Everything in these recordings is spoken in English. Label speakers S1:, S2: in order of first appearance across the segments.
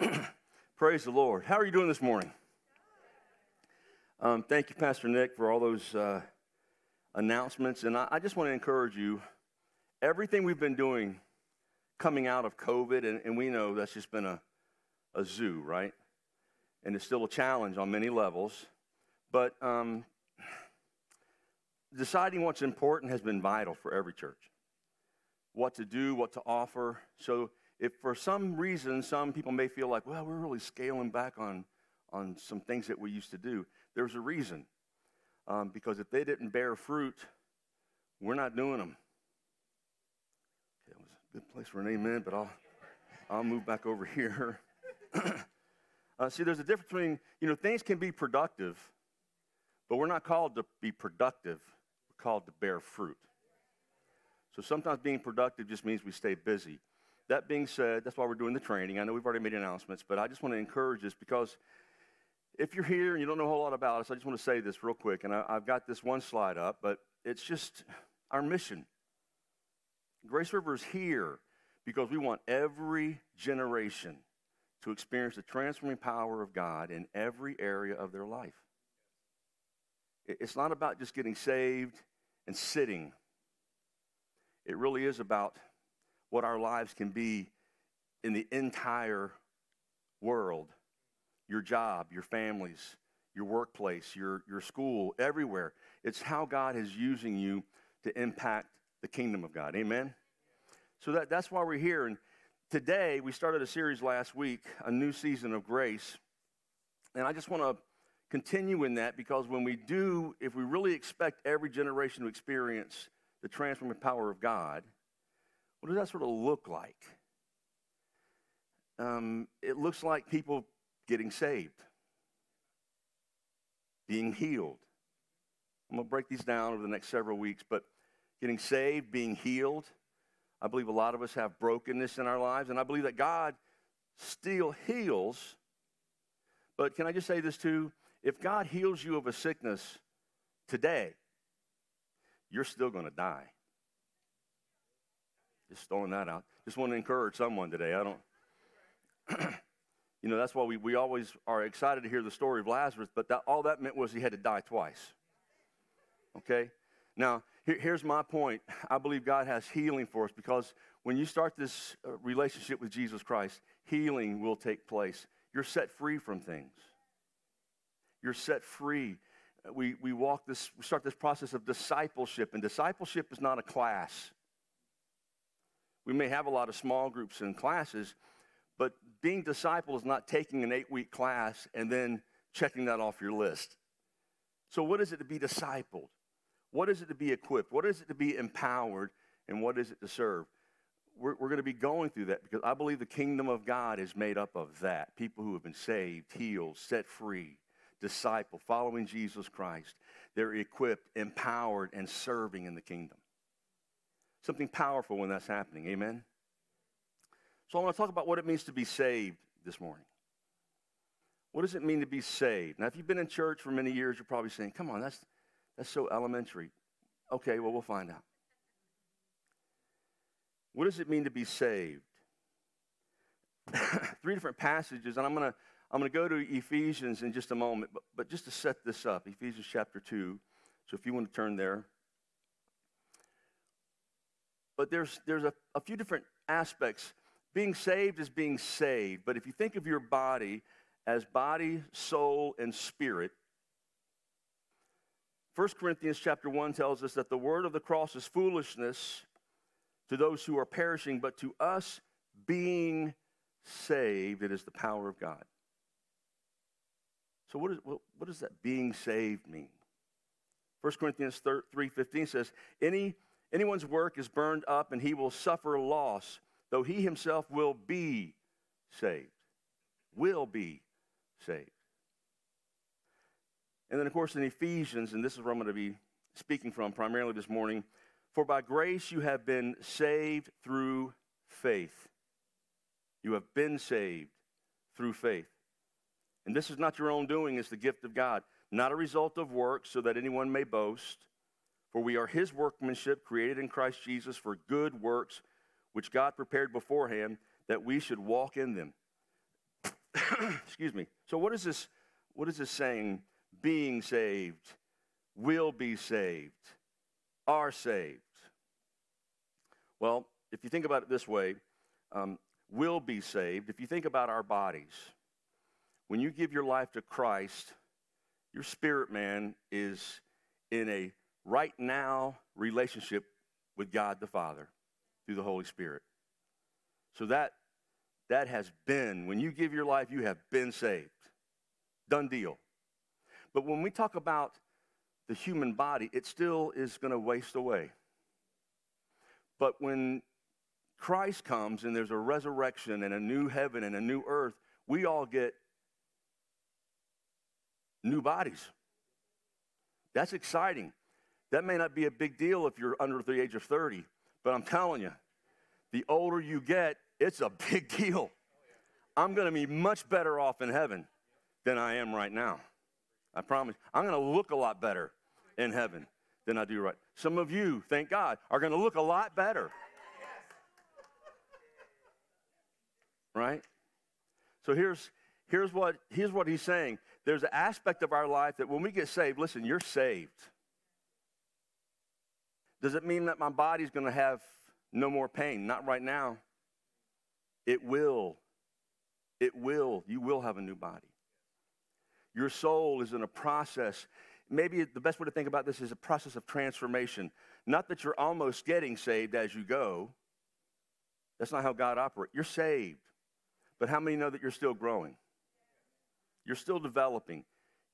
S1: Praise the Lord. How are you doing this morning? Um, thank you, Pastor Nick, for all those uh, announcements. And I, I, just want to encourage you everything we've been doing coming out of COVID, and, and we know that's just been a, a zoo, right? And it's still a challenge on many levels. But um, deciding what's important has been vital for every church. What to do, what to offer. So if for some reason some people may feel like, well, we're really scaling back on, on some things that we used to do, there's a reason. Um, because if they didn't bear fruit, we're not doing them. Okay, that was a good place for an amen, but I'll, I'll move back over here. uh, see, there's a difference between, you know, things can be productive, but we're not called to be productive. We're called to bear fruit. So sometimes being productive just means we stay busy. That being said, that's why we're doing the training. I know we've already made announcements, but I just want to encourage this because if you're here and you don't know a whole lot about us, I just want to say this real quick. And I, have got this one slide up, but it's just our mission. Grace River is here because we want every generation to experience the transforming power of God in every area of their life. It's not about just getting saved and sitting, it really is about what our lives can be in the entire world your job, your families, your workplace, your, your school, everywhere. It's how God is using you to impact the kingdom of God. Amen? So that, that's why we're here. And today, we started a series last week, a new season of grace. And I just want to continue in that because when we do, if we really expect every generation to experience the transforming power of God, what does that sort of look like? Um, it looks like people getting saved, being healed. I'm going to break these down over the next several weeks, but getting saved, being healed. I believe a lot of us have brokenness in our lives, and I believe that God still heals. But can I just say this too? If God heals you of a sickness today, you're still going to die. Just throwing that out. Just want to encourage someone today. I don't, you know, that's why we, we always are excited to hear the story of Lazarus, but that, all that meant was he had to die twice. Okay? Now, here, here's my point. I believe God has healing for us because when you start this uh, relationship with Jesus Christ, healing will take place. You're set free from things. You're set free. We, we walk this, we start this process of discipleship, and discipleship is not a class. We may have a lot of small groups and classes, but being disciple is not taking an eight week class and then checking that off your list. So, what is it to be discipled? What is it to be equipped? What is it to be empowered? And what is it to serve? We're, we're going to be going through that because I believe the kingdom of God is made up of that people who have been saved, healed, set free, disciple, following Jesus Christ. They're equipped, empowered, and serving in the kingdom something powerful when that's happening. Amen? So I want to talk about what it means to be saved this morning. What does it mean to be saved? Now, if you've been in church for many years, you're probably saying, come on, that's, that's so elementary. Okay, well, we'll find out. What does it mean to be saved? Three different passages, and I'm going to I'm going to go to Ephesians in just a moment, but, but just to set this up, Ephesians chapter 2. So if you want to turn there. But there's, there's a, a few different aspects. Being saved is being saved. But if you think of your body as body, soul, and spirit, 1 Corinthians chapter 1 tells us that the word of the cross is foolishness to those who are perishing, but to us being saved, it is the power of God. So what, is, what, what does that being saved mean? 1 Corinthians 3.15 says, Any Anyone's work is burned up and he will suffer loss, though he himself will be saved. will be saved. And then, of course, in Ephesians, and this is where I'm going to be speaking from primarily this morning, for by grace you have been saved through faith. You have been saved through faith. And this is not your own doing, it's the gift of God, not a result of works, so that anyone may boast. For we are his workmanship, created in Christ Jesus for good works, which God prepared beforehand that we should walk in them. Excuse me. So, what is this? What is this saying? Being saved, will be saved, are saved. Well, if you think about it this way, um, will be saved. If you think about our bodies, when you give your life to Christ, your spirit man is in a right now relationship with God the Father through the Holy Spirit. So that that has been when you give your life you have been saved. Done deal. But when we talk about the human body, it still is going to waste away. But when Christ comes and there's a resurrection and a new heaven and a new earth, we all get new bodies. That's exciting. That may not be a big deal if you're under the age of 30, but I'm telling you, the older you get, it's a big deal. I'm going to be much better off in heaven than I am right now. I promise. I'm going to look a lot better in heaven than I do right. Some of you, thank God, are going to look a lot better. Right? So here's here's what here's what he's saying. There's an aspect of our life that when we get saved, listen, you're saved. Does it mean that my body's going to have no more pain? Not right now. It will. It will. You will have a new body. Your soul is in a process. Maybe the best way to think about this is a process of transformation. Not that you're almost getting saved as you go. That's not how God operates. You're saved. But how many know that you're still growing? You're still developing.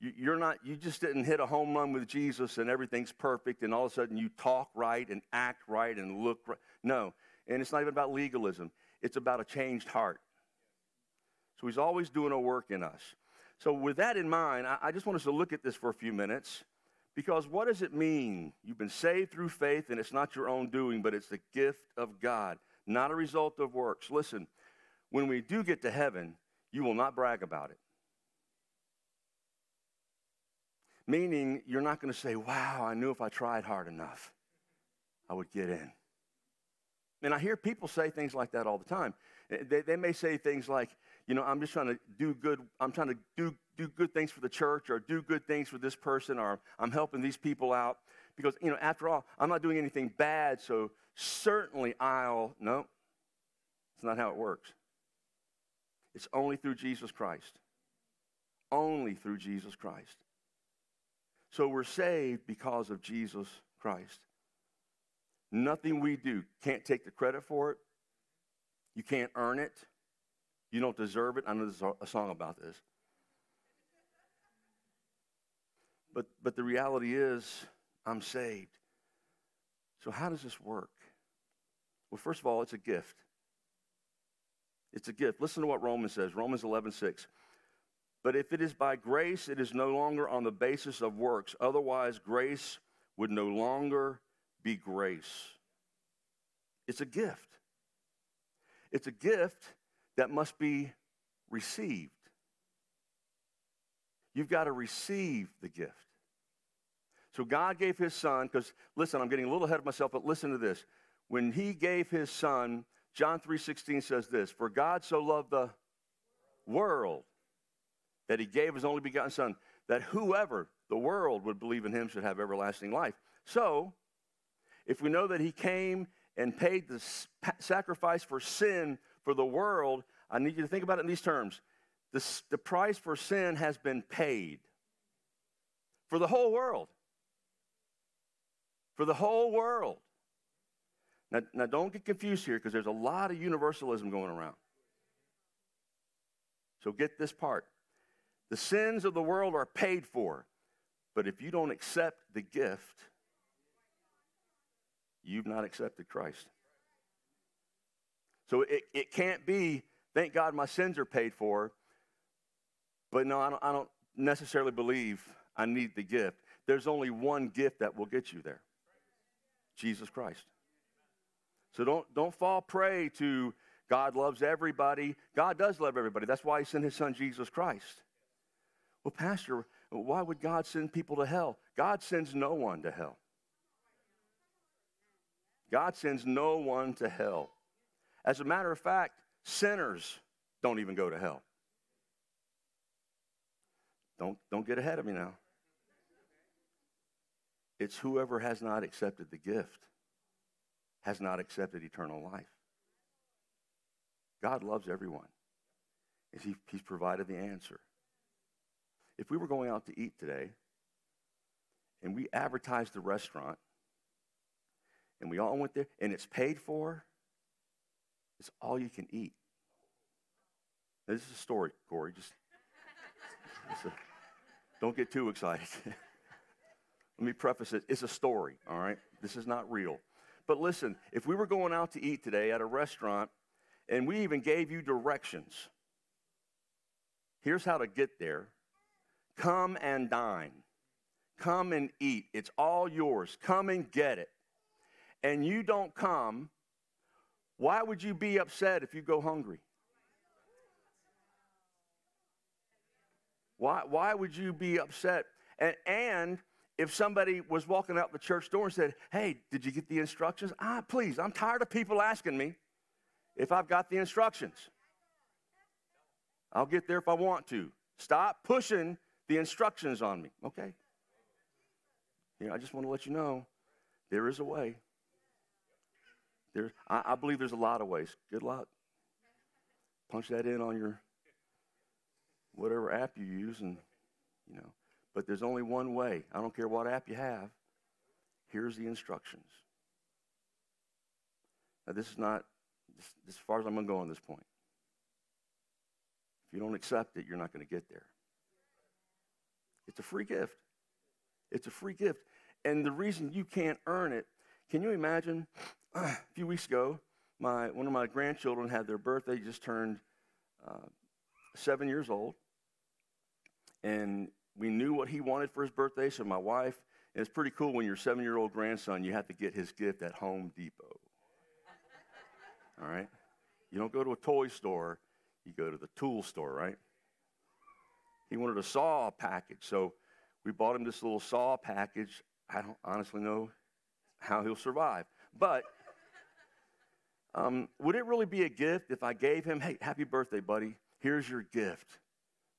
S1: You, are not, you just didn't hit a home run with Jesus and everything's perfect and all of a sudden you talk right and act right and look right. No. And it's not even about legalism, it's about a changed heart. So he's always doing a work in us. So, with that in mind, I just want us to look at this for a few minutes because what does it mean? You've been saved through faith and it's not your own doing, but it's the gift of God, not a result of works. Listen, when we do get to heaven, you will not brag about it. Meaning, you're not going to say, wow, I knew if I tried hard enough, I would get in. And I hear people say things like that all the time. Eh, they, they may say things like, you know, I'm just trying to do good, I'm trying to do, do good things for the church or do good things for this person or I'm helping these people out. Because, you know, after all, I'm not doing anything bad, so certainly I'll, no, it's not how it works. It's only through Jesus Christ. Only through Jesus Christ. So we're saved because of Jesus Christ. Nothing we do can't take the credit for it. You can't earn it. You don't deserve it. I know there's a song about this. But, but the reality is, I'm saved. So, how does this work? Well, first of all, it's a gift. It's a gift. Listen to what Romans says Romans 11 6. But if it is by grace, it is no longer on the basis of works. Otherwise, grace would no longer be grace. It's a gift. It's a gift that must be received. You've got to receive the gift. So God gave his son, because listen, I'm getting a little ahead of myself, but listen to this. When he gave his son, John 3:16 says this, for God so loved the world that he gave his only begotten Son, that whoever the world would believe in him should have everlasting life. So, if we know that he came and paid the sacrifice for sin for the world, I need you to think about it in these terms. The, the price for sin has been paid for the whole world. For the whole world. Now, now don't get confused here because there's a lot of universalism going around. So get this part. The sins of the world are paid for. But if you don't accept the gift, you've not accepted Christ. So it, it can't be, thank God my sins are paid for, But no, I don't, I don't necessarily believe I need the gift. There's only one gift that will get you there Jesus Christ. So don't, don't fall prey to God loves everybody. God does love everybody. That's why He sent His Son, Jesus Christ. Well, Pastor, why would God send people to hell? God sends no one to hell. God sends no one to hell. As a matter of fact, sinners don't even go to hell. Don't, don't get ahead of me now. It's whoever has not accepted the gift, has not accepted eternal life. God loves everyone. He, he's provided the answer. If we were going out to eat today and we advertised the restaurant and we all went there and it's paid for, it's all you can eat. Now, this is a story, Corey. Just a, don't get too excited. Let me preface it. It's a story, all right? This is not real. But listen, if we were going out to eat today at a restaurant and we even gave you directions, here's how to get there come and dine, come and eat. It's all yours. Come and get it. And you don't come, why would you be upset if you go hungry? Why, why would you be upset? And, and if somebody was walking out the church door and said, Hey, did you get the instructions? Ah, please, I'm tired of people asking me if I've got the instructions. I'll get there if I want to. Stop pushing the instructions on me, okay? Know, I just want to let you know there is a way. There, I, I believe there's a lot of ways. Good luck. Punch that in on your whatever app you use, and you know. But there's only one way. I don't care what app you have. Here's the instructions. Now, this is not this, as far as I'm going to go on this point. If you don't accept it, you're not going to get there. It's a free gift. It's a free gift. And the reason you can't earn it, can you imagine? a few weeks ago, my, one of my grandchildren had their birthday, just turned uh, seven years old. And we knew what he wanted for his birthday, so my wife, and it's pretty cool when your seven year old grandson, you have to get his gift at Home Depot. All right? You don't go to a toy store, you go to the tool store, right? He wanted a saw package, so we bought him this little saw package. I don't honestly know how he'll survive. But um, would it really be a gift if I gave him, hey, happy birthday, buddy? Here's your gift.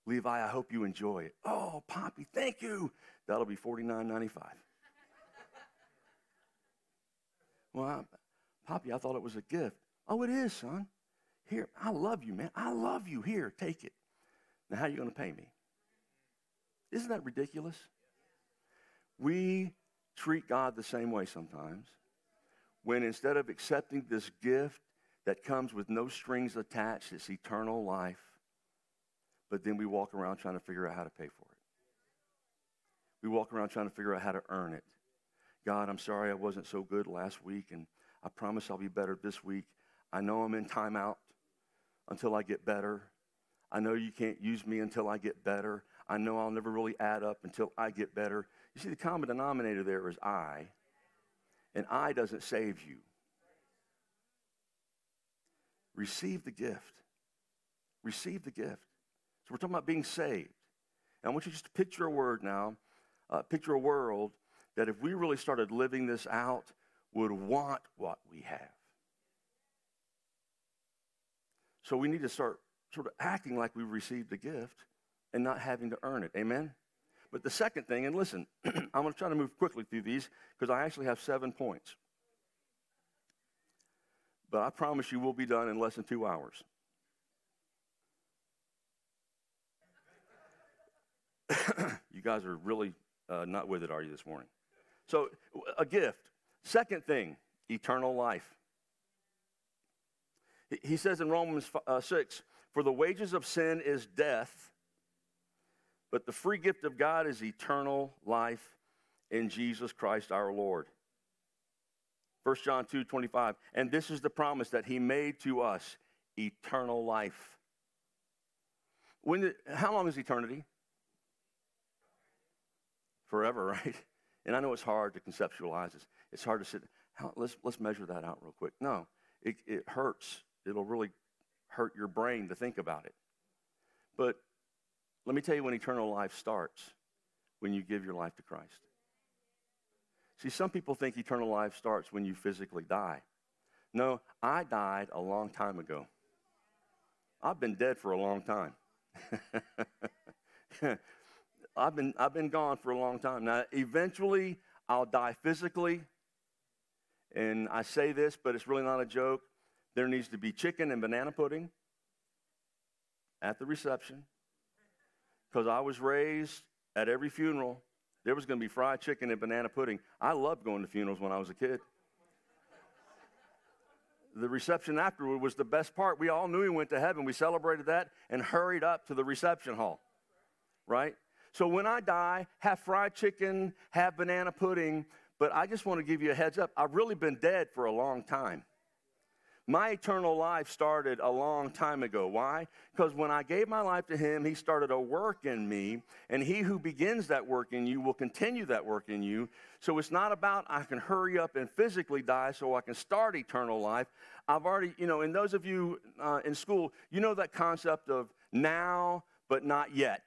S1: Levi, I hope you enjoy it. Oh, Poppy, thank you. That'll be $49.95. well, I, Poppy, I thought it was a gift. Oh, it is, son. Here, I love you, man. I love you. Here, take it. Now, how are you going to pay me? Isn't that ridiculous? We treat God the same way sometimes when instead of accepting this gift that comes with no strings attached, it's eternal life, but then we walk around trying to figure out how to pay for it. We walk around trying to figure out how to earn it. God, I'm sorry I wasn't so good last week, and I promise I'll be better this week. I know I'm in timeout until I get better. I know you can't use me until I get better. I know I'll never really add up until I get better. You see, the common denominator there is I, and I doesn't save you. Receive the gift. Receive the gift. So we're talking about being saved. And I want you just to picture a word now, uh, picture a world that if we really started living this out, would want what we have. So we need to start sort of acting like we've received the gift and not having to earn it. Amen? But the second thing, and listen, I'm going to try to move quickly through these because I actually have seven points. But I promise you we'll be done in less than two hours. you guys are really uh, not with it, are you, this morning? So, a gift. Second thing, eternal life. He says in Romans uh, 6 For the wages of sin is death, but the free gift of God is eternal life in Jesus Christ our Lord. 1 John 2 25. And this is the promise that he made to us eternal life. When how long is eternity? Forever, right? And I know it's hard to conceptualize this. It's hard to sit. Let's let's measure that out real quick. No, it, it hurts. It'll really hurt your brain to think about it. But let me tell you when eternal life starts when you give your life to Christ. See, some people think eternal life starts when you physically die. No, I died a long time ago. I've been dead for a long time. I've been, I've been gone for a long time. Now, eventually, I'll die physically. And I say this, but it's really not a joke. There needs to be chicken and banana pudding at the reception. Because I was raised at every funeral, there was going to be fried chicken and banana pudding. I loved going to funerals when I was a kid. the reception afterward was the best part. We all knew he went to heaven. We celebrated that and hurried up to the reception hall, right? So when I die, have fried chicken, have banana pudding, but I just want to give you a heads up. I've really been dead for a long time. My eternal life started a long time ago. Why? Because when I gave my life to Him, He started a work in me, and He who begins that work in you will continue that work in you. So it's not about I can hurry up and physically die so I can start eternal life. I've already, you know, and those of you uh, in school, you know that concept of now but not yet.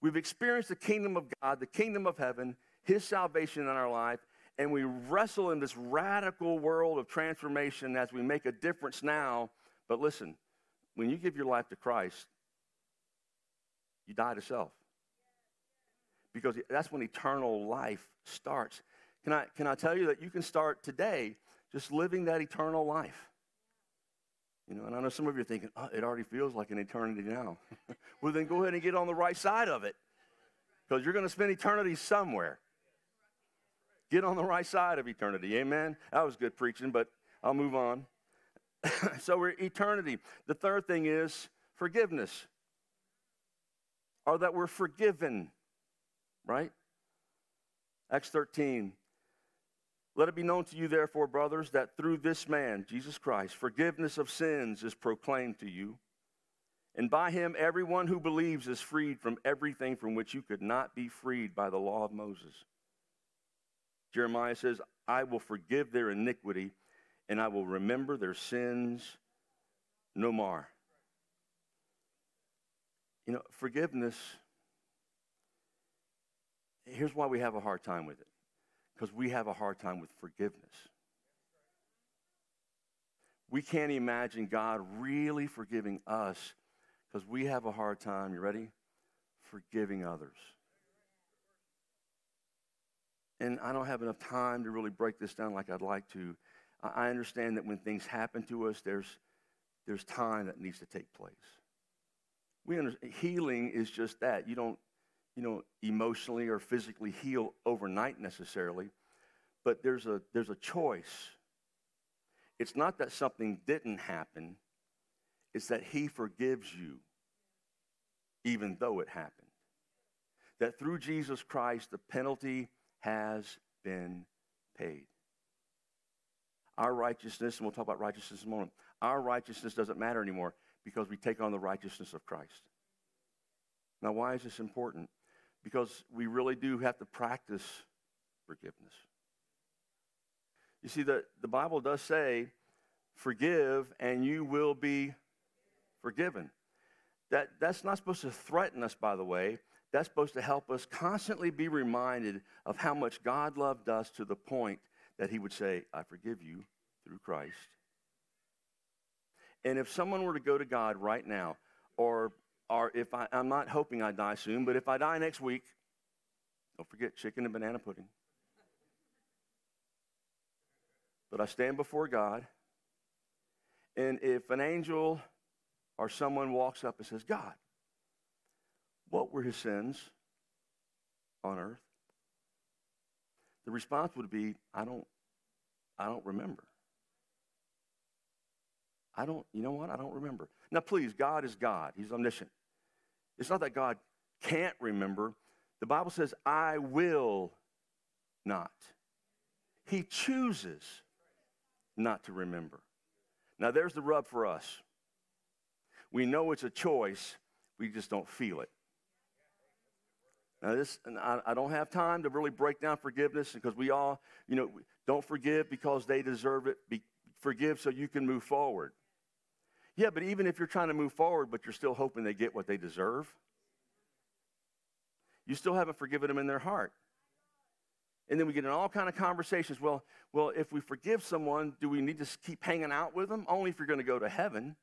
S1: We've experienced the kingdom of God, the kingdom of heaven, His salvation in our life, and we wrestle in this radical world of transformation as we make a difference now. But listen, when you give your life to Christ, you die to self. Because that's when eternal life starts. Can I, can I tell you that you can start today just living that eternal life? You know, and I know some of you are thinking, oh, it already feels like an eternity now. well, then go ahead and get on the right side of it because you're going to spend eternity somewhere. Get on the right side of eternity. Amen. That was good preaching, but I'll move on. so we're eternity. The third thing is forgiveness, or that we're forgiven, right? Acts 13. Let it be known to you, therefore, brothers, that through this man, Jesus Christ, forgiveness of sins is proclaimed to you. And by him, everyone who believes is freed from everything from which you could not be freed by the law of Moses. Jeremiah says, I will forgive their iniquity and I will remember their sins no more. You know, forgiveness, here's why we have a hard time with it because we have a hard time with forgiveness. We can't imagine God really forgiving us because we have a hard time, you ready? Forgiving others. And I don't have enough time to really break this down like I'd like to. I understand that when things happen to us, there's, there's time that needs to take place. We understand, healing is just that. You don't, you know, emotionally or physically heal overnight necessarily, but there's a, there's a choice. It's not that something didn't happen, it's that He forgives you even though it happened. That through Jesus Christ, the penalty has been paid. Our righteousness, and we'll talk about righteousness in a moment, our righteousness doesn't matter anymore because we take on the righteousness of Christ. Now, why is this important? Because we really do have to practice forgiveness. You see, the, the Bible does say, forgive and you will be forgiven. That, that's not supposed to threaten us, by the way. That's supposed to help us constantly be reminded of how much God loved us to the point that He would say, I forgive you through Christ. And if someone were to go to God right now, or, or if I, I'm not hoping I die soon, but if I die next week, don't forget chicken and banana pudding. But I stand before God, and if an angel or someone walks up and says, God, what were his sins on earth? The response would be, I don't, I don't remember. I don't, you know what? I don't remember. Now, please, God is God. He's omniscient. It's not that God can't remember. The Bible says, I will not. He chooses not to remember. Now, there's the rub for us. We know it's a choice, we just don't feel it. Now, this, I, I, don't have time to really break down forgiveness because we all, you know, don't forgive because they deserve it. Be, forgive so you can move forward. Yeah, but even if you're trying to move forward, but you're still hoping they get what they deserve, you still haven't forgiven them in their heart. And then we get in all kind of conversations. Well, well, if we forgive someone, do we need to keep hanging out with them? Only if you're going to go to heaven.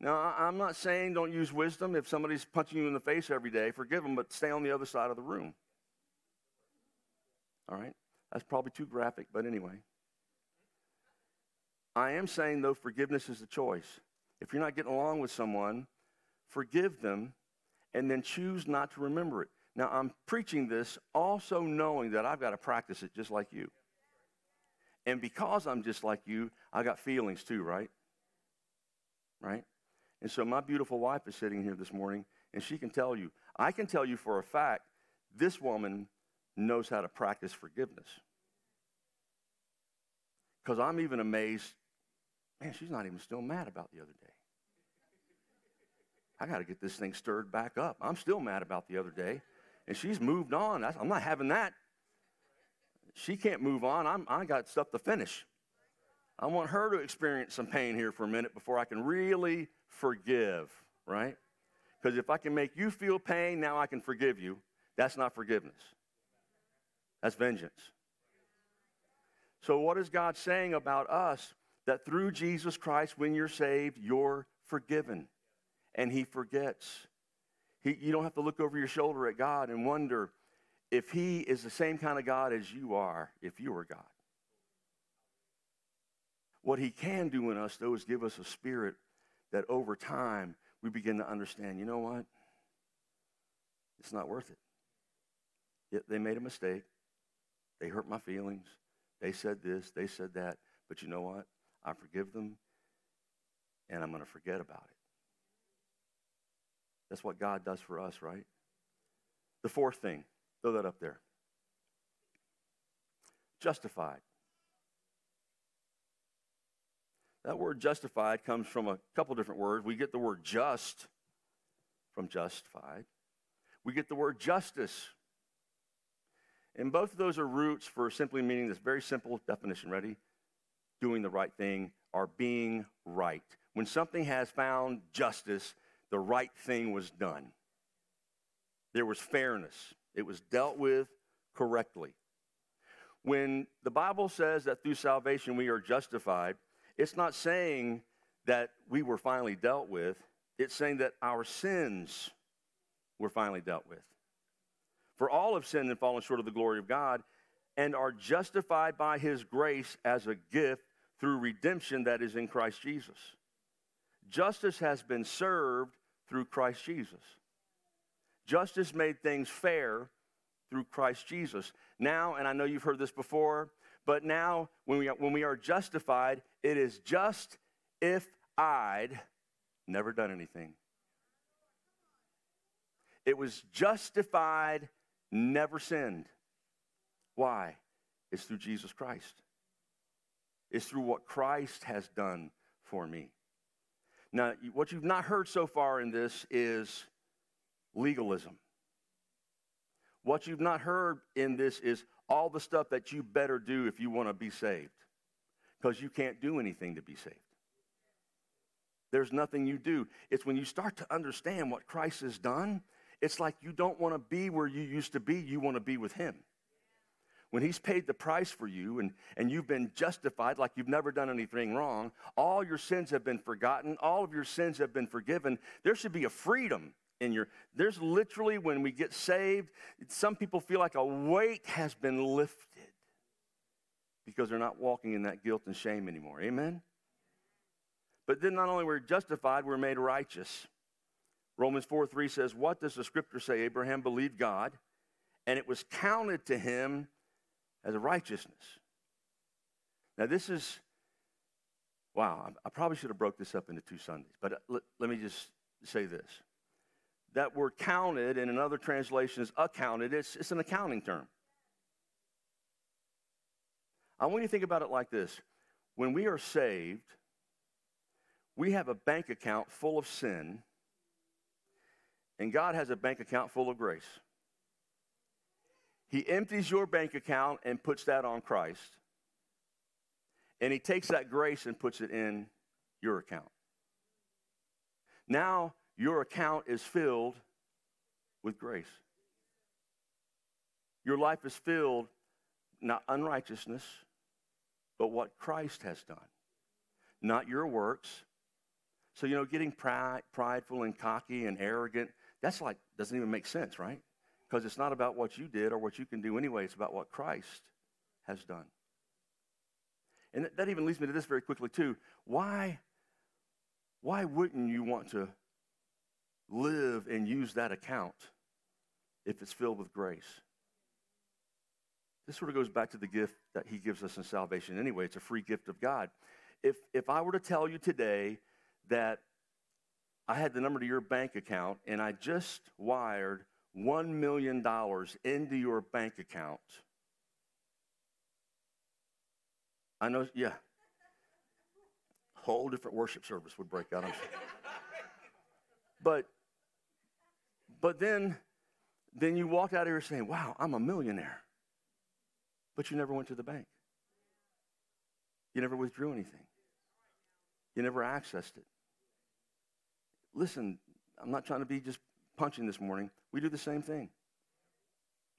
S1: Now, I'm not saying don't use wisdom. If somebody's punching you in the face every day, forgive them, but stay on the other side of the room. All right? That's probably too graphic, but anyway. I am saying, though, forgiveness is a choice. If you're not getting along with someone, forgive them and then choose not to remember it. Now, I'm preaching this also knowing that I've got to practice it just like you. And because I'm just like you, I got feelings too, right? Right? And so my beautiful wife is sitting here this morning, and she can tell you, I can tell you for a fact, this woman knows how to practice forgiveness. Because I'm even amazed, man, she's not even still mad about the other day. I got to get this thing stirred back up. I'm still mad about the other day, and she's moved on. I'm not having that. She can't move on. I'm, I got stuff to finish. I want her to experience some pain here for a minute before I can really forgive, right? Because if I can make you feel pain, now I can forgive you. That's not forgiveness, that's vengeance. So, what is God saying about us? That through Jesus Christ, when you're saved, you're forgiven. And He forgets. He, you don't have to look over your shoulder at God and wonder if He is the same kind of God as you are, if you were God. What He can do in us, though, is give us a spirit that over time we begin to understand you know what? It's not worth it. Yet they made a mistake. They hurt my feelings. They said this, they said that. But you know what? I forgive them and I'm going to forget about it. That's what God does for us, right? The fourth thing, throw that up there. Justified. That word justified comes from a couple different words. We get the word just from justified, we get the word justice. And both of those are roots for simply meaning this very simple definition. Ready? Doing the right thing or being right. When something has found justice, the right thing was done. There was fairness, it was dealt with correctly. When the Bible says that through salvation we are justified, it's not saying that we were finally dealt with, it's saying that our sins were finally dealt with. For all have sinned and fallen short of the glory of God and are justified by his grace as a gift through redemption that is in Christ Jesus. Justice has been served through Christ Jesus. Justice made things fair through Christ Jesus. Now, and I know you've heard this before, but now, when we, are, when we are justified, it is just if I'd never done anything. It was justified, never sinned. Why? It's through Jesus Christ. It's through what Christ has done for me. Now, what you've not heard so far in this is legalism. What you've not heard in this is all the stuff that you better do if you want to be saved, because you can't do anything to be saved. There's nothing you do. It's when you start to understand what Christ has done, it's like you don't want to be where you used to be, you want to be with Him. When He's paid the price for you and, and you've been justified like you've never done anything wrong, all your sins have been forgotten, all of your sins have been forgiven, there should be a freedom in your there's literally when we get saved some people feel like a weight has been lifted because they're not walking in that guilt and shame anymore. Amen? But then not only we're justified we're made righteous. Romans 4 3 says what does the scripture say? Abraham believed god and it was counted to him as a righteousness. Now this is wow i probably should have broke this up into two sundays but uh, let, let me just say this that word counted in another translation is accounted. It's, it's an accounting term. I want you to think about it like this when we are saved, we have a bank account full of sin, and God has a bank account full of grace. He empties your bank account and puts that on Christ. And he takes that grace and puts it in your account. Now your account is filled with grace. Your life is filled not unrighteousness, but what Christ has done, not your works. So, you know, getting pride, prideful and cocky and arrogant, that's like, doesn't even make sense, right? Because it's not about what you did or what you can do anyway, it's about what Christ has done. And that even leads me to this very quickly, too. Why, why wouldn't you want to live and use that account if it's filled with grace? This sort of goes back to the gift that he gives us in salvation anyway. It's a free gift of God. If, if I were to tell you today that I had the number to your bank account and I just wired $1 million into your bank account, I know, yeah, whole different worship service would break out. But, but then, then you walked out of here saying, wow, I'm a millionaire. But you never went to the bank. You never withdrew anything. You never accessed it. Listen, I'm not trying to be just punching this morning. We do the same thing.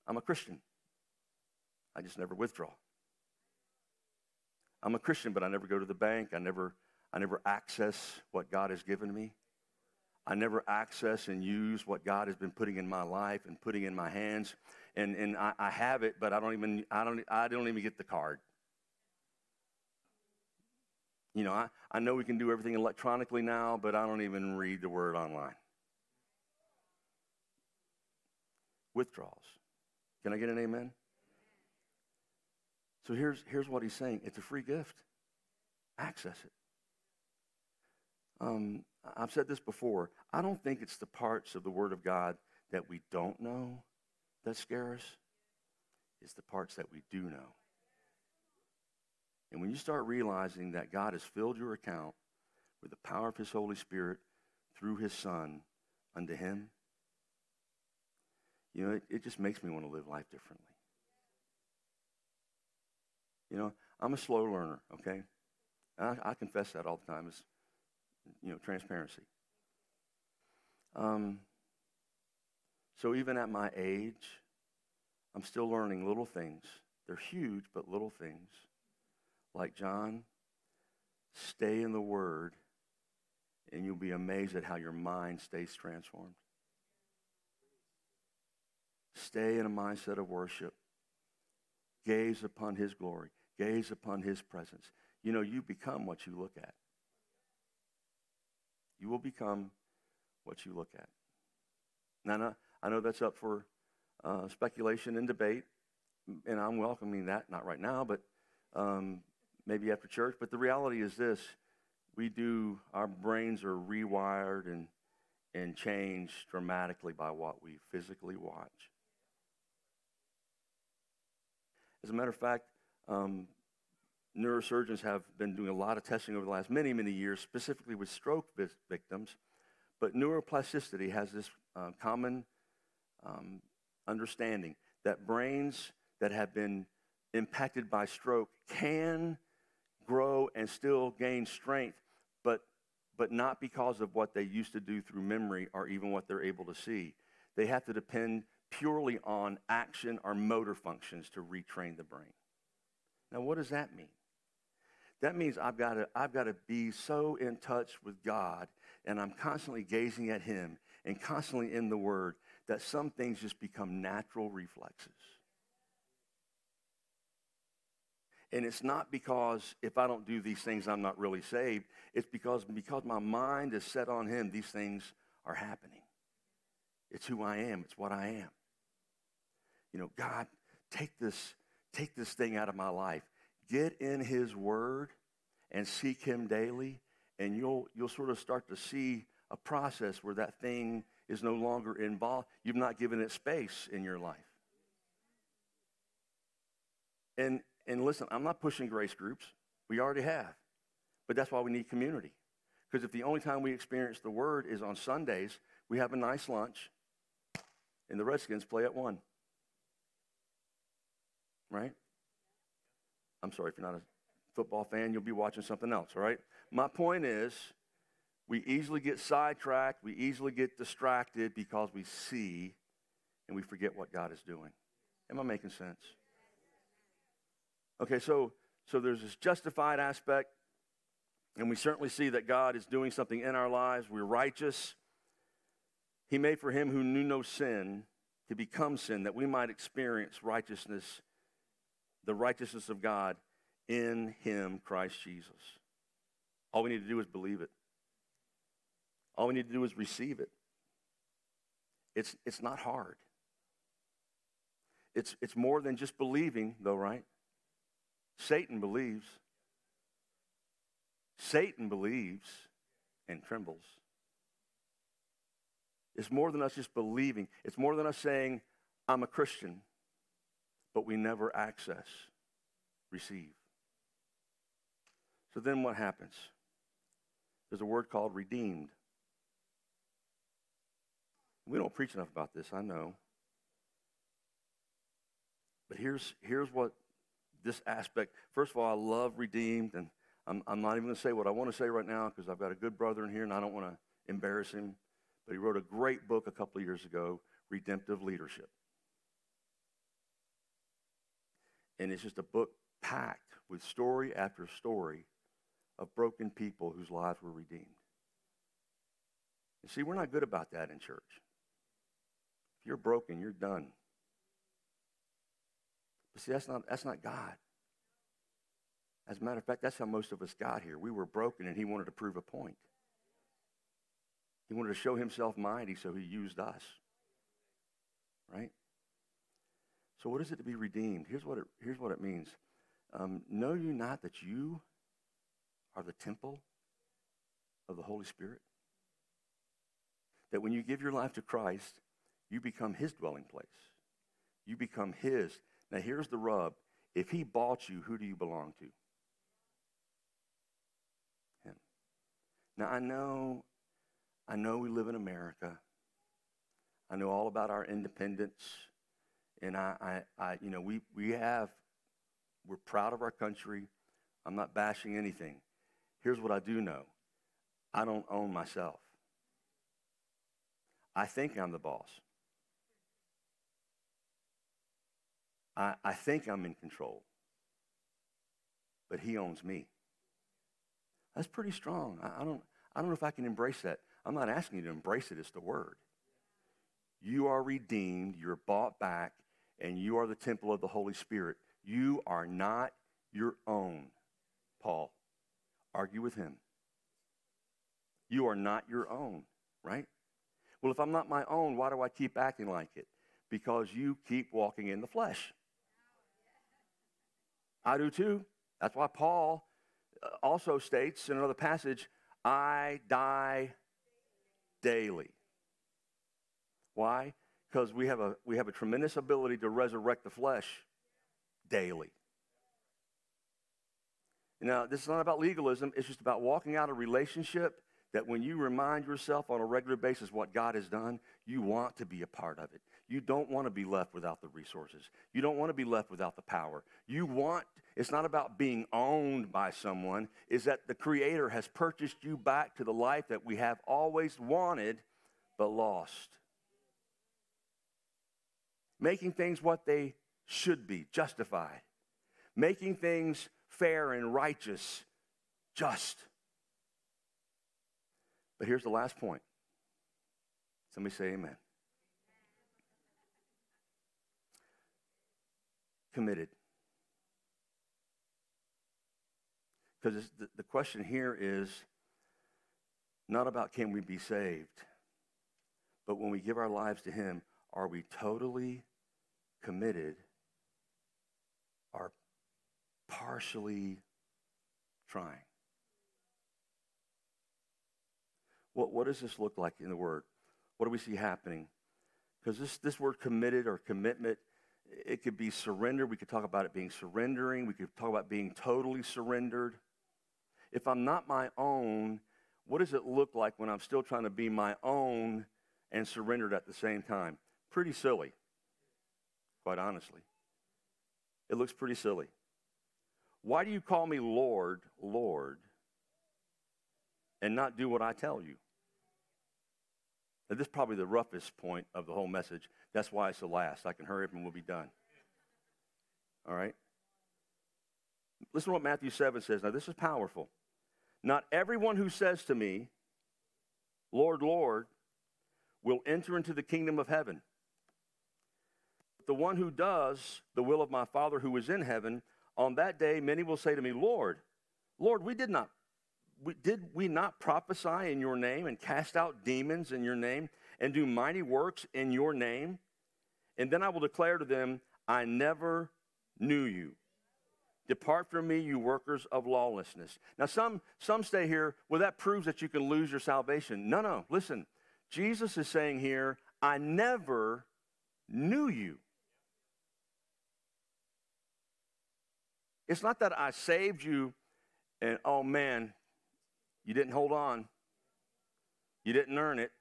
S1: I'm a Christian. I just never withdraw. I'm a Christian, but I never go to the bank. I never, I never access what God has given me. I never access and use what God has been putting in my life and putting in my hands. And, and I, I have it, but I don't even I don't I don't even get the card. You know, I, I know we can do everything electronically now, but I don't even read the word online. Withdrawals. Can I get an amen? So here's, here's what he's saying it's a free gift. Access it. Um, I've said this before. I don't think it's the parts of the Word of God that we don't know that scare us. It's the parts that we do know. And when you start realizing that God has filled your account with the power of His Holy Spirit through His Son unto Him, you know, it, it just makes me want to live life differently. You know, I'm a slow learner, okay? I, I confess that all the time. It's you know, transparency. Um, so even at my age, I'm still learning little things. They're huge, but little things. Like John, stay in the Word, and you'll be amazed at how your mind stays transformed. Stay in a mindset of worship. Gaze upon His glory. Gaze upon His presence. You know, you become what you look at. You will become what you look at. Now, I know that's up for uh, speculation and debate, and I'm welcoming that, not right now, but um, maybe after church. But the reality is this we do, our brains are rewired and, and changed dramatically by what we physically watch. As a matter of fact, um, neurosurgeons have been doing a lot of testing over the last many, many years, specifically with stroke victims. But neuroplasticity has this uh, common um, understanding that brains that have been impacted by stroke can grow and still gain strength, but, but not because of what they used to do through memory or even what they're able to see. They have to depend purely on action or motor functions to retrain the brain. Now, what does that mean? That means I've got to, I've got to be so in touch with God and I'm constantly gazing at Him and constantly in the Word that some things just become natural reflexes. And it's not because if I don't do these things, I'm not really saved. It's because because my mind is set on Him, these things are happening. It's who I am. It's what I am. You know, God, take this, take this thing out of my life. Get in His Word and seek Him daily, and you'll, you'll sort of start to see a process where that thing is no longer involved. You've not given it space in your life. And, and listen, I'm not pushing grace groups. We already have. But that's why we need community. Because if the only time we experience the word is on Sundays, we have a nice lunch, and the Redskins play at 1. Right? I'm sorry if you're not a football fan, you'll be watching something else, all right? My point is, we easily get sidetracked, we easily get distracted because we see and we forget what God is doing. Am I making sense? Okay, so so there's this justified aspect, and we certainly see that God is doing something in our lives. We're righteous. He made for him who knew no sin to become sin, that we might experience righteousness, the righteousness of God in him, Christ Jesus. All we need to do is believe it. All we need to do is receive it. It's, it's not hard. It's, it's more than just believing, though, right? Satan believes. Satan believes and trembles. It's more than us just believing. It's more than us saying, I'm a Christian, but we never access, receive. So then what happens? There's a word called redeemed. We don't preach enough about this, I know. But here's, here's what this aspect. First of all, I love redeemed, and I'm, I'm not even going to say what I want to say right now because I've got a good brother in here and I don't want to embarrass him. But he wrote a great book a couple of years ago, Redemptive Leadership. And it's just a book packed with story after story of broken people whose lives were redeemed. You see, we're not good about that in church. If you're broken, you're done. But see, that's not, that's not God. As a matter of fact, that's how most of us got here. We were broken, and He wanted to prove a point. He wanted to show Himself mighty, so He used us. Right? So, what is it to be redeemed? Here's what it, here's what it means um, Know you not that you are the temple of the Holy Spirit? That when you give your life to Christ, you become His dwelling place. You become His. Now, here's the rub if He bought you, who do you belong to? Him. Now, I know, I know we live in America. I know all about our independence. And I, I, I you know, we, we have, we're proud of our country. I'm not bashing anything. Here's what I do know I don't own myself. I think I'm the boss. I, I think I'm in control. But he owns me. That's pretty strong. I, I, don't, I don't know if I can embrace that. I'm not asking you to embrace it, it's the word. You are redeemed, you're bought back, and you are the temple of the Holy Spirit. You are not your own, Paul. Argue with him. You are not your own, right? Well, if I'm not my own, why do I keep acting like it? Because you keep walking in the flesh. I do too. That's why Paul uh, also states in another passage, I die daily. Why? Because we have a we have a tremendous ability to resurrect the flesh daily. Now, this is not about legalism, it's just about walking out a relationship that when you remind yourself on a regular basis what God has done, you want to be a part of it. You don't want to be left without the resources. You don't want to be left without the power. You want, it's not about being owned by someone, is that the Creator has purchased you back to the life that we have always wanted but lost. Making things what they should be, justified. Making things fair and righteous, just. But here's the last point. Somebody say amen. Committed. Because the, the question here is not about can we be saved, but when we give our lives to Him, are we totally committed are partially trying. What, what does this look like in the Word? What do we see happening? Because this, this word committed or commitment, it could be surrender. We could talk about it being surrendering. We could talk about being totally surrendered. If I'm not my own, what does it look like when I'm still trying to be my own and surrendered at the same time? Pretty silly, quite honestly. It looks pretty silly. Why do you call me Lord, Lord, and not do what I tell you? Now, this is probably the roughest point of the whole message. That's why it's the last. I can hurry up and we'll be done. All right? Listen to what Matthew 7 says. Now, this is powerful. Not everyone who says to me, Lord, Lord, will enter into the kingdom of heaven. The one who does the will of my Father who is in heaven, on that day many will say to me, Lord, Lord, we did not we, did we not prophesy in your name and cast out demons in your name and do mighty works in your name? And then I will declare to them, I never knew you. Depart from me, you workers of lawlessness. Now, some, some stay here, well, that proves that you can lose your salvation. No, no, listen. Jesus is saying here, I never knew you. It's not that I saved you and, oh man, you didn't hold on. You didn't earn it.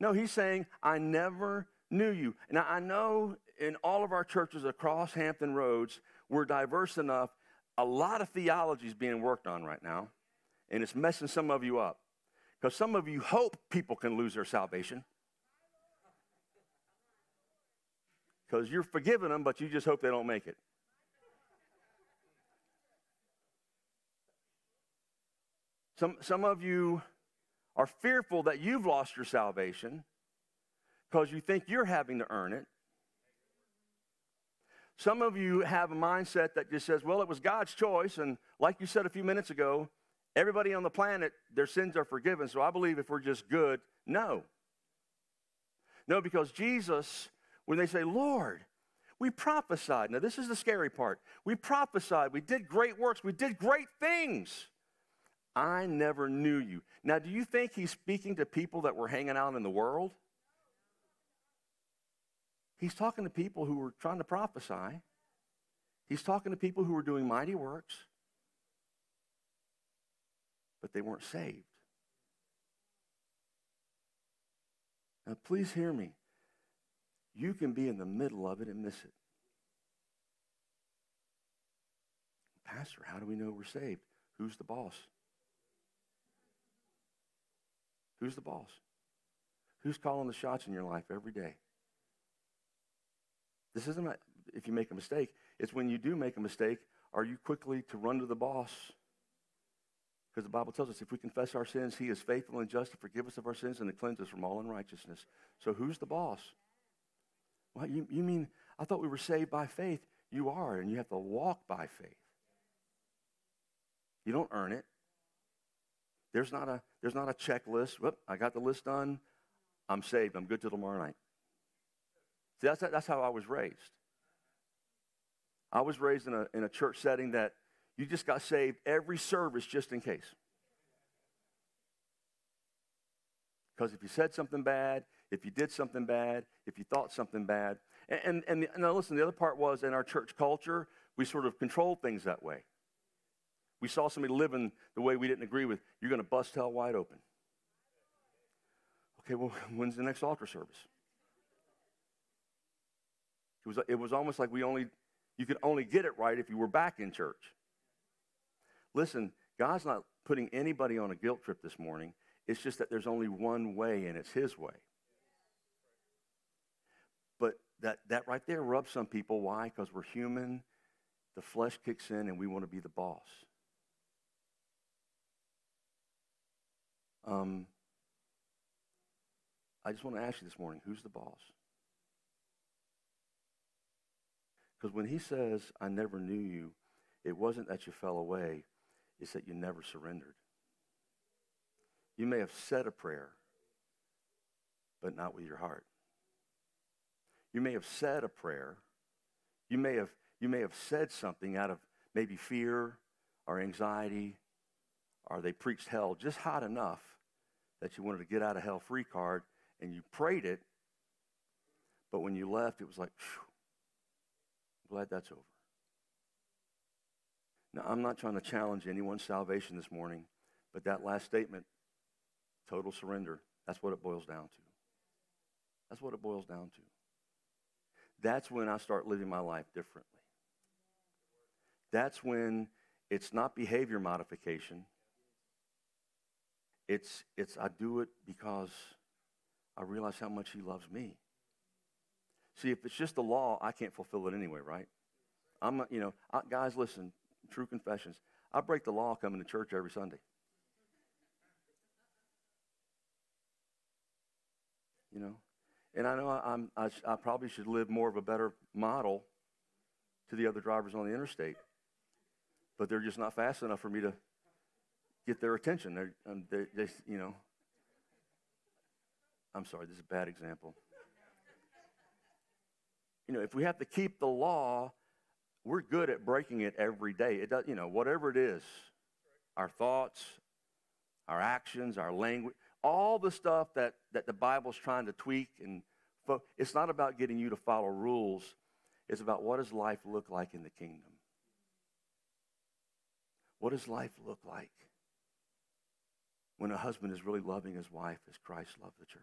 S1: No, he's saying, I never knew you. Now, I know in all of our churches across Hampton Roads, we're diverse enough. A lot of theology is being worked on right now, and it's messing some of you up. Because some of you hope people can lose their salvation. Because you're forgiving them, but you just hope they don't make it. Some, some of you are fearful that you've lost your salvation because you think you're having to earn it. Some of you have a mindset that just says, well, it was God's choice. And like you said a few minutes ago, everybody on the planet, their sins are forgiven. So I believe if we're just good, no. No, because Jesus, when they say, Lord, we prophesied. Now, this is the scary part. We prophesied. We did great works. We did great things. I never knew you. Now, do you think he's speaking to people that were hanging out in the world? He's talking to people who were trying to prophesy. He's talking to people who were doing mighty works, but they weren't saved. Now, please hear me. You can be in the middle of it and miss it. Pastor, how do we know we're saved? Who's the boss? Who's the boss? Who's calling the shots in your life every day? This isn't if you make a mistake. It's when you do make a mistake, are you quickly to run to the boss? Because the Bible tells us if we confess our sins, he is faithful and just to forgive us of our sins and to cleanse us from all unrighteousness. So who's the boss? Well, you, you mean, I thought we were saved by faith. You are, and you have to walk by faith. You don't earn it. There's not a, there's not a checklist. Whoop, I got the list done. I'm saved. I'm good till tomorrow night. See, that's, that's how I was raised. I was raised in a, in a church setting that you just got saved every service just in case. Because if you said something bad, if you did something bad, if you thought something bad, and, and, and, now listen, the other part was in our church culture, we sort of controlled things that way. We saw somebody living the way we didn't agree with, you're going to bust hell wide open. Okay, well, when's the next altar service? It was, it was almost like we only, you could only get it right if you were back in church. Listen, God's not putting anybody on a guilt trip this morning. It's just that there's only one way, and it's His way. But that, that right there rubs some people. Why? Because we're human. The flesh kicks in, and we want to be the boss. Um, I just want to ask you this morning who's the boss? Because when he says, I never knew you, it wasn't that you fell away, it's that you never surrendered. You may have said a prayer, but not with your heart. You may have said a prayer. You may have, you may have said something out of maybe fear or anxiety, or they preached hell just hot enough that you wanted to get out of hell free card and you prayed it, but when you left, it was like, I'm glad that's over. Now, I'm not trying to challenge anyone's salvation this morning, but that last statement Total surrender. That's what it boils down to. That's what it boils down to. That's when I start living my life differently. That's when it's not behavior modification. It's, it's I do it because I realize how much he loves me. See, if it's just the law, I can't fulfill it anyway, right? I'm, you know, I, guys, listen, true confessions. I break the law coming to church every Sunday. You know, and I know I, am I, I probably should live more of a better model to the other drivers on the interstate, but they're just not fast enough for me to get their attention. They're, um, they, they, you know, I'm sorry, this is a bad example. You know, if we have to keep the law, we're good at breaking it every day. It does, you know, whatever it is, our thoughts, our actions, our language, all the stuff that, that the Bible's trying to tweak and fo- it's not about getting you to follow rules. It's about what does life look like in the kingdom? What does life look like when a husband is really loving his wife as Christ loved the church?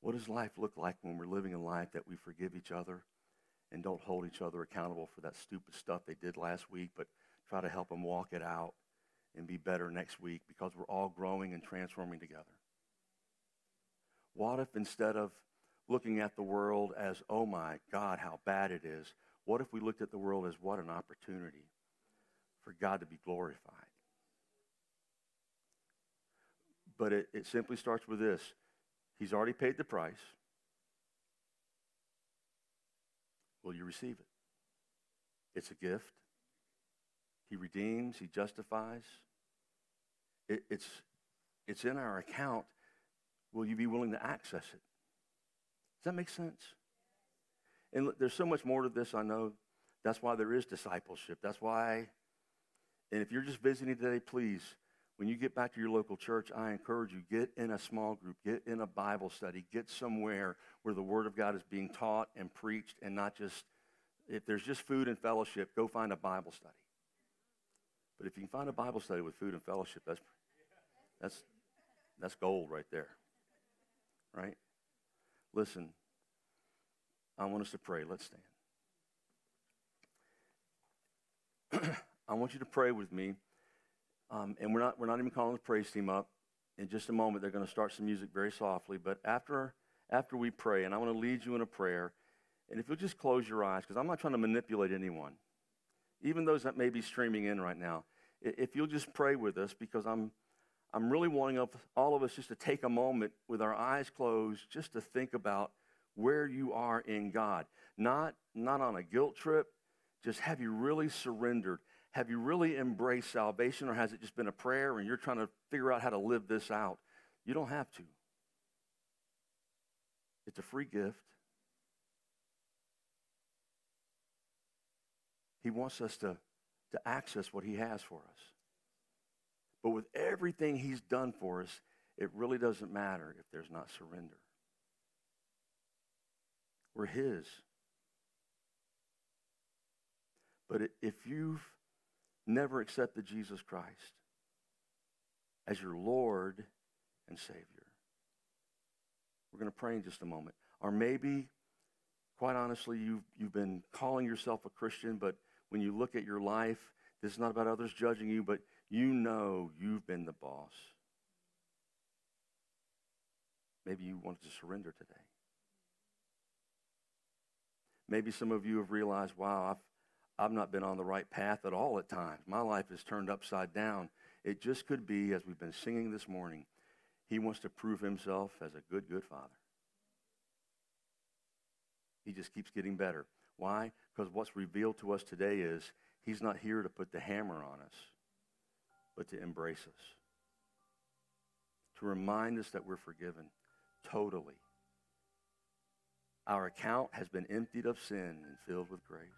S1: What does life look like when we're living a life that we forgive each other and don't hold each other accountable for that stupid stuff they did last week, but try to help them walk it out and be better next week because we're all growing and transforming together? What if instead of looking at the world as, oh my God, how bad it is, what if we looked at the world as what an opportunity for God to be glorified? But it, it simply starts with this He's already paid the price. Will you receive it? It's a gift. He redeems, He justifies. It, it's, it's in our account. Will you be willing to access it? Does that make sense? And there's so much more to this, I know. That's why there is discipleship. That's why, and if you're just visiting today, please when you get back to your local church, I encourage you get in a small group, get in a Bible study, get somewhere where the Word of God is being taught and preached, and not just if there's just food and fellowship, go find a Bible study. But if you can find a Bible study with food and fellowship, that's that's that's gold right there. Right? Listen, I want us to pray. Let's stand. I want you to pray with me. Um, and we're not, we're not even calling the praise team up. In just a moment, they're going to start some music very softly. But after, after we pray, and I want to lead you in a prayer, and if you'll just close your eyes, because I'm not trying to manipulate anyone, even those that may be streaming in right now, if you'll just pray with us, because I'm, I'm really wanting all of us just to take a moment with our eyes closed, just to think about where you are in God. Not, not on a guilt trip, just have you really surrendered? Have you really embraced salvation, or has it just been a prayer and you're trying to figure out how to live this out? You don't have to. It's a free gift. He wants us to, to access what He has for us. But with everything He's done for us, it really doesn't matter if there's not surrender. We're His. But if you've never accepted Jesus Christ as your Lord and Savior. We're going to pray in just a moment. Or maybe, quite honestly, you've, you've been calling yourself a Christian, but when you look at your life, this is not about others judging you, but you know you've been the boss. Maybe you wanted to surrender today. Maybe some of you have realized, wow, I've, I've not been on the right path at all at times. My life is turned upside down. It just could be, as we've been singing this morning, he wants to prove himself as a good, good father. He just keeps getting better. Why? Because what's revealed to us today is he's not here to put the hammer on us, but to embrace us, to remind us that we're forgiven totally. Our account has been emptied of sin and filled with grace.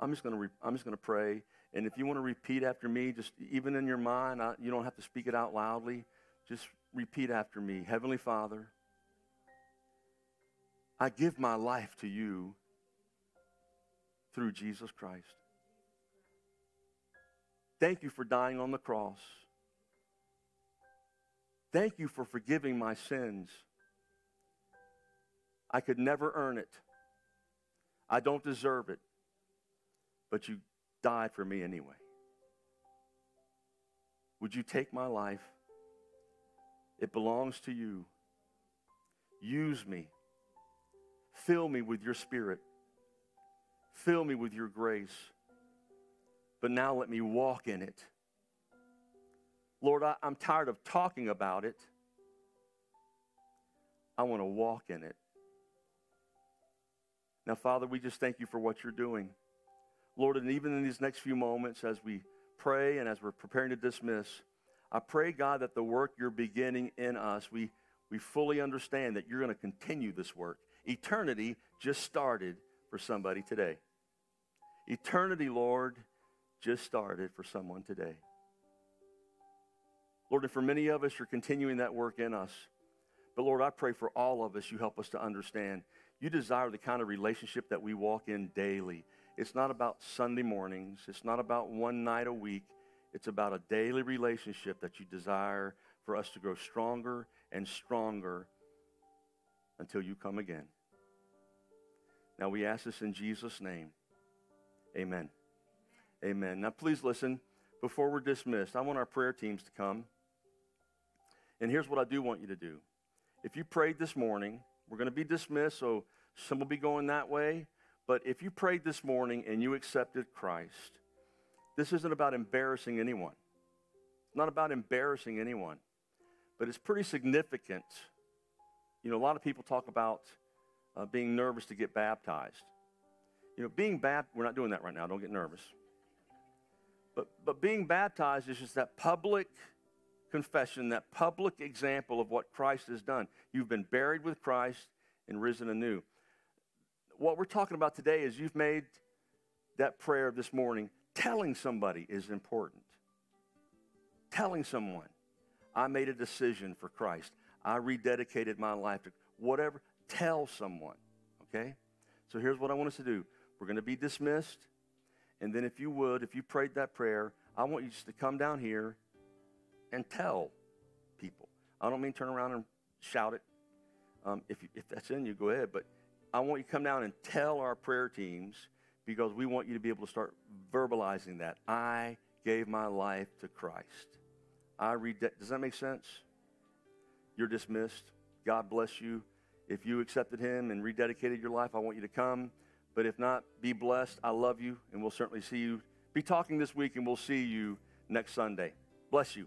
S1: I'm just going to re- I'm just going to pray. And if you want to repeat after me, just even in your mind, I, you don't have to speak it out loudly. Just repeat after me. Heavenly Father, I give my life to you through Jesus Christ. Thank you for dying on the cross. Thank you for forgiving my sins. I could never earn it. I don't deserve it. But you died for me anyway. Would you take my life? It belongs to you. Use me. Fill me with your spirit. Fill me with your grace. But now let me walk in it. Lord, I, am tired of talking about it. I want to walk in it. Now, Father, we just thank you for what you're doing. Lord, and even in these next few moments as we pray and as we're preparing to dismiss, I pray, God, that the work you're beginning in us, we, we fully understand that you're going to continue this work. Eternity just started for somebody today. Eternity, Lord, just started for someone today. Lord, and for many of us, you're continuing that work in us. But Lord, I pray for all of us, you help us to understand. You desire the kind of relationship that we walk in daily. It's not about Sunday mornings, it's not about one night a week. It's about a daily relationship that you desire for us to grow stronger and stronger until you come again. Now we ask this in Jesus' name. Amen. Amen. Now please listen. Before we're dismissed, I want our prayer teams to come. And here's what I do want you to do. If you prayed this morning, we're going to be dismissed, so some will be going that way. But if you prayed this morning and you accepted Christ, this isn't about embarrassing anyone. It's not about embarrassing anyone, but it's pretty significant. You know, a lot of people talk about uh, being nervous to get baptized. You know, being baptized, we're not doing that right now, don't get nervous. But, but being baptized is just that public confession, that public example of what Christ has done. You've been buried with Christ and risen anew. What we're talking about today is you've made that prayer this morning. Telling somebody is important. Telling someone, I made a decision for Christ. I rededicated my life to whatever. Tell someone, okay? So here's what I want us to do. We're going to be dismissed. And then, if you would, if you prayed that prayer, I want you just to come down here and tell people. I don't mean turn around and shout it. Um, if, you, if that's in you, go ahead. But I want you to come down and tell our prayer teams because we want you to be able to start verbalizing that. I gave my life to Christ. I read that. Does that make sense? You're dismissed. God bless you. If you accepted Him and rededicated your life, I want you to come. But if not, be blessed. I love you, and we'll certainly see you. Be talking this week, and we'll see you next Sunday. Bless you.